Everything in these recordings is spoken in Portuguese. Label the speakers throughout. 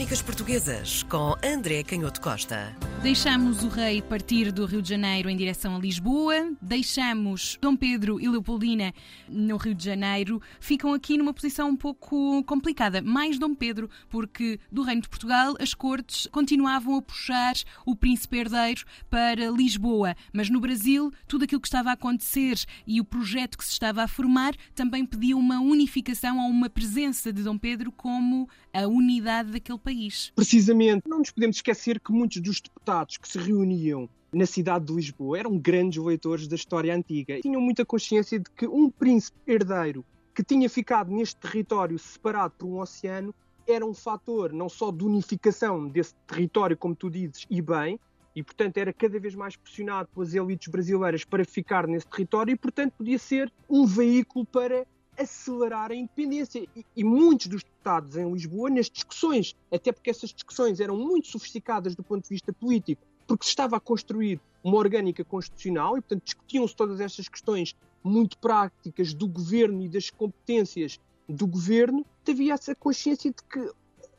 Speaker 1: Crónicas Portuguesas com André Canhoto Costa.
Speaker 2: Deixamos o rei partir do Rio de Janeiro em direção a Lisboa, deixamos Dom Pedro e Leopoldina no Rio de Janeiro, ficam aqui numa posição um pouco complicada. Mais Dom Pedro, porque do Reino de Portugal as cortes continuavam a puxar o príncipe herdeiro para Lisboa, mas no Brasil tudo aquilo que estava a acontecer e o projeto que se estava a formar também pedia uma unificação ou uma presença de Dom Pedro como a unidade daquele país.
Speaker 3: Precisamente, não nos podemos esquecer que muitos dos deputados que se reuniam na cidade de Lisboa eram grandes leitores da história antiga. Tinham muita consciência de que um príncipe herdeiro que tinha ficado neste território separado por um oceano era um fator não só de unificação desse território, como tu dizes, e bem, e portanto era cada vez mais pressionado pelas elites brasileiras para ficar nesse território e portanto podia ser um veículo para acelerar a independência. E, e, muitos dos deputados em Lisboa, nas discussões, até porque essas discussões eram muito sofisticadas do ponto de vista político, porque se estava a construir uma orgânica constitucional e, portanto, discutiam-se todas estas questões muito práticas do governo e das competências do governo, havia essa consciência de que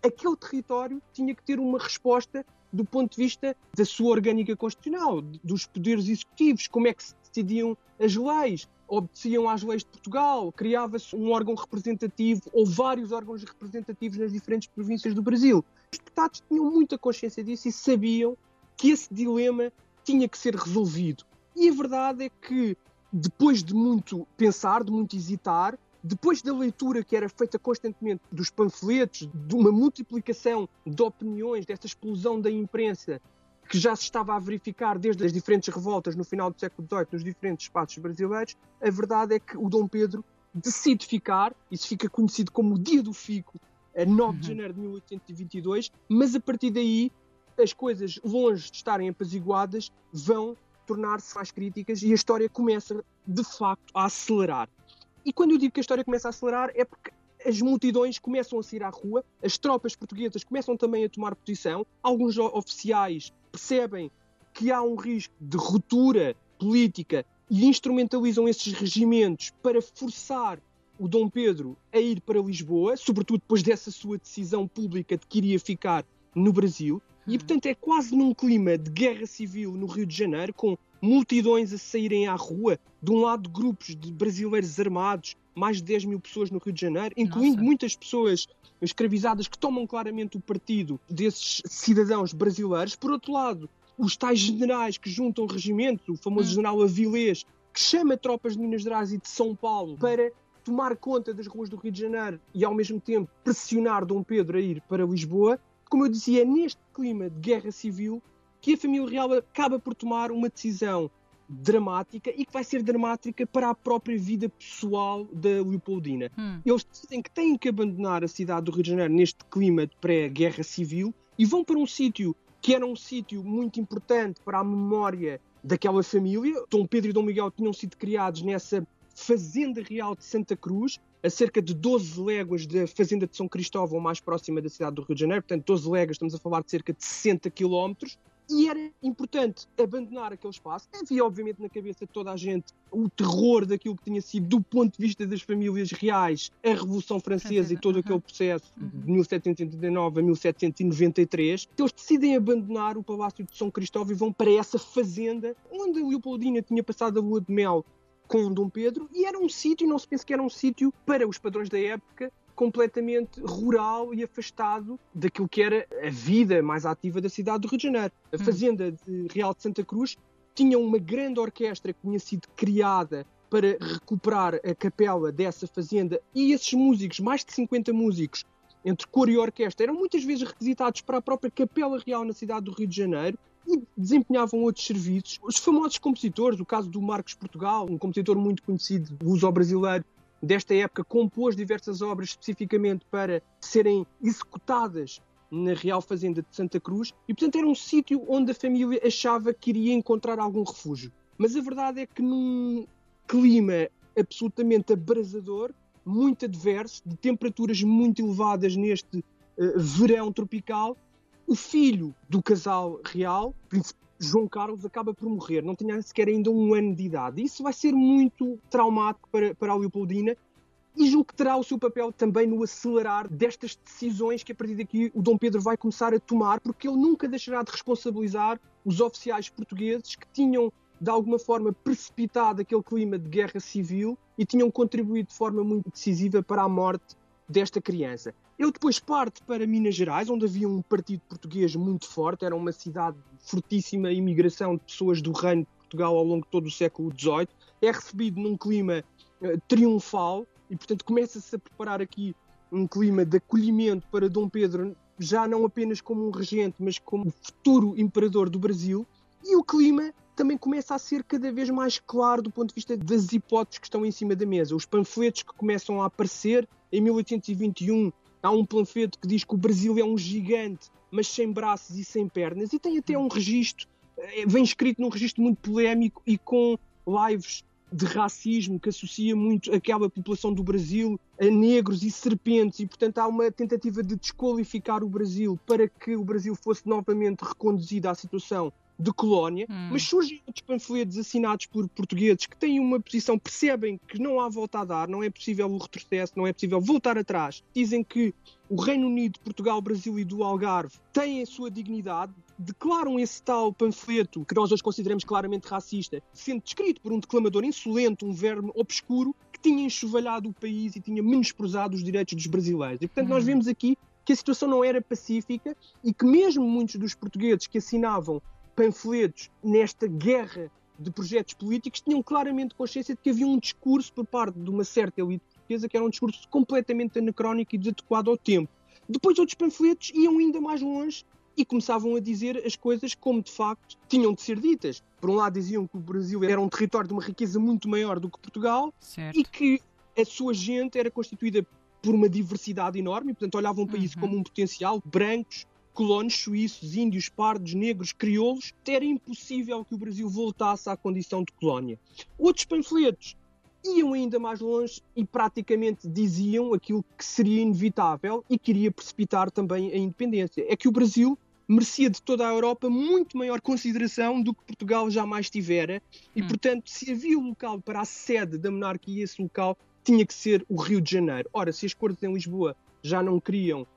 Speaker 3: aquele território tinha que ter uma resposta do ponto de vista da sua orgânica constitucional, dos poderes executivos, como é que se decidiam as leis, obedeciam às leis de Portugal, criava-se um órgão representativo ou vários órgãos representativos nas diferentes províncias do Brasil. Os deputados tinham muita consciência disso e sabiam que esse dilema tinha que ser resolvido. E a verdade é que, depois de muito pensar, de muito hesitar, depois da leitura que era feita constantemente dos panfletos, de uma multiplicação de opiniões, dessa explosão da imprensa que já se estava a verificar desde as diferentes revoltas no final do século XVIII nos diferentes espaços brasileiros, a verdade é que o Dom Pedro decide ficar, isso fica conhecido como o Dia do Fico, a 9 uhum. de janeiro de 1822, mas a partir daí as coisas, longe de estarem apaziguadas, vão tornar-se mais críticas e a história começa, de facto, a acelerar. E quando eu digo que a história começa a acelerar é porque as multidões começam a sair à rua, as tropas portuguesas começam também a tomar posição, alguns oficiais percebem que há um risco de ruptura política e instrumentalizam esses regimentos para forçar o Dom Pedro a ir para Lisboa, sobretudo depois dessa sua decisão pública de que iria ficar no Brasil. E, portanto, é quase num clima de guerra civil no Rio de Janeiro, com multidões a saírem à rua, de um lado grupos de brasileiros armados, mais de 10 mil pessoas no Rio de Janeiro, incluindo Nossa. muitas pessoas escravizadas que tomam claramente o partido desses cidadãos brasileiros. Por outro lado, os tais generais que juntam regimentos, o famoso hum. general Avilés, que chama tropas de Minas Gerais e de São Paulo para tomar conta das ruas do Rio de Janeiro e ao mesmo tempo pressionar Dom Pedro a ir para Lisboa. Como eu dizia, é neste clima de guerra civil que a família real acaba por tomar uma decisão dramática e que vai ser dramática para a própria vida pessoal da Leopoldina. Hum. Eles decidem que têm que abandonar a cidade do Rio de Janeiro neste clima de pré-guerra civil e vão para um sítio que era um sítio muito importante para a memória daquela família. Dom Pedro e Dom Miguel tinham sido criados nessa Fazenda Real de Santa Cruz, a cerca de 12 léguas da Fazenda de São Cristóvão, mais próxima da cidade do Rio de Janeiro. Portanto, 12 léguas, estamos a falar de cerca de 60 quilómetros e era importante abandonar aquele espaço. Havia, obviamente, na cabeça de toda a gente o terror daquilo que tinha sido, do ponto de vista das famílias reais, a Revolução Francesa e todo aquele processo de 1789 a 1793. Eles decidem abandonar o Palácio de São Cristóvão e vão para essa fazenda onde a Leopoldina tinha passado a lua de mel com Dom Pedro e era um sítio, não se pensa que era um sítio para os padrões da época, completamente rural e afastado daquilo que era a vida mais ativa da cidade do Rio de Janeiro. A hum. fazenda de Real de Santa Cruz tinha uma grande orquestra que tinha sido criada para recuperar a capela dessa fazenda e esses músicos, mais de 50 músicos, entre coro e orquestra, eram muitas vezes requisitados para a própria Capela Real na cidade do Rio de Janeiro e desempenhavam outros serviços. Os famosos compositores, o caso do Marcos Portugal, um compositor muito conhecido, luso-brasileiro, desta época compôs diversas obras especificamente para serem executadas na Real Fazenda de Santa Cruz e, portanto, era um sítio onde a família achava que iria encontrar algum refúgio. Mas a verdade é que num clima absolutamente abrasador, muito adverso, de temperaturas muito elevadas neste uh, verão tropical, o filho do casal real, príncipe João Carlos acaba por morrer, não tinha sequer ainda um ano de idade. Isso vai ser muito traumático para, para a Leopoldina e julgo que terá o seu papel também no acelerar destas decisões que a partir daqui o Dom Pedro vai começar a tomar, porque ele nunca deixará de responsabilizar os oficiais portugueses que tinham de alguma forma precipitado aquele clima de guerra civil e tinham contribuído de forma muito decisiva para a morte desta criança. Ele depois parte para Minas Gerais, onde havia um partido português muito forte, era uma cidade fortíssima imigração de pessoas do reino de Portugal ao longo de todo o século XVIII, é recebido num clima uh, triunfal e, portanto, começa-se a preparar aqui um clima de acolhimento para Dom Pedro, já não apenas como um regente, mas como futuro imperador do Brasil. E o clima também começa a ser cada vez mais claro do ponto de vista das hipóteses que estão em cima da mesa. Os panfletos que começam a aparecer em 1821 há um panfleto que diz que o Brasil é um gigante, mas sem braços e sem pernas, e tem até um registro, eh, vem escrito num registro muito polémico e com lives de racismo que associa muito aquela população do Brasil a negros e serpentes e portanto há uma tentativa de desqualificar o Brasil para que o Brasil fosse novamente reconduzido à situação de colónia, hum. mas surgem outros panfletos assinados por portugueses que têm uma posição, percebem que não há volta a dar, não é possível o retrocesso, não é possível voltar atrás. Dizem que o Reino Unido, Portugal, Brasil e do Algarve têm a sua dignidade, declaram esse tal panfleto, que nós hoje consideramos claramente racista, sendo descrito por um declamador insolente, um verme obscuro, que tinha enxovalhado o país e tinha menosprezado os direitos dos brasileiros. E, portanto, hum. nós vemos aqui que a situação não era pacífica e que mesmo muitos dos portugueses que assinavam panfletos nesta guerra de projetos políticos tinham claramente consciência de que havia um discurso por parte de uma certa elite portuguesa que era um discurso completamente anacrónico e desadequado ao tempo. Depois outros panfletos iam ainda mais longe e começavam a dizer as coisas como de facto tinham de ser ditas. Por um lado diziam que o Brasil era um território de uma riqueza muito maior do que Portugal
Speaker 2: certo.
Speaker 3: e que a sua gente era constituída por uma diversidade enorme, portanto olhavam o país uhum. como um potencial, brancos, colonos suíços, índios, pardos, negros, crioulos, era impossível que o Brasil voltasse à condição de colónia. Outros panfletos iam ainda mais longe e praticamente diziam aquilo que seria inevitável e queria precipitar também a independência. É que o Brasil merecia de toda a Europa muito maior consideração do que Portugal jamais tivera e, hum. portanto, se havia um local para a sede da monarquia, esse local tinha que ser o Rio de Janeiro. Ora, se as cortes em Lisboa já não queriam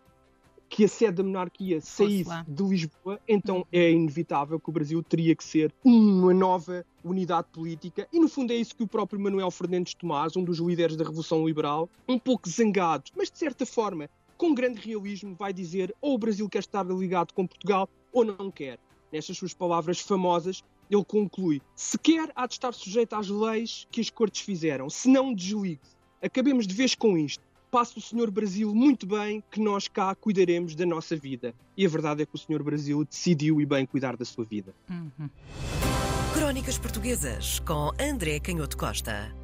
Speaker 3: que a sede da monarquia saísse de Lisboa, então uhum. é inevitável que o Brasil teria que ser uma nova unidade política. E no fundo é isso que o próprio Manuel Fernandes Tomás, um dos líderes da Revolução Liberal, um pouco zangado, mas de certa forma com grande realismo, vai dizer ou o Brasil quer estar ligado com Portugal ou não quer. Nestas suas palavras famosas, ele conclui: se quer, há de estar sujeito às leis que as cortes fizeram, se não, desligue-se. Acabemos de vez com isto passa o Senhor Brasil muito bem que nós cá cuidaremos da nossa vida. E a verdade é que o Senhor Brasil decidiu e bem cuidar da sua vida.
Speaker 1: Uhum. Crónicas Portuguesas com André Canhoto Costa.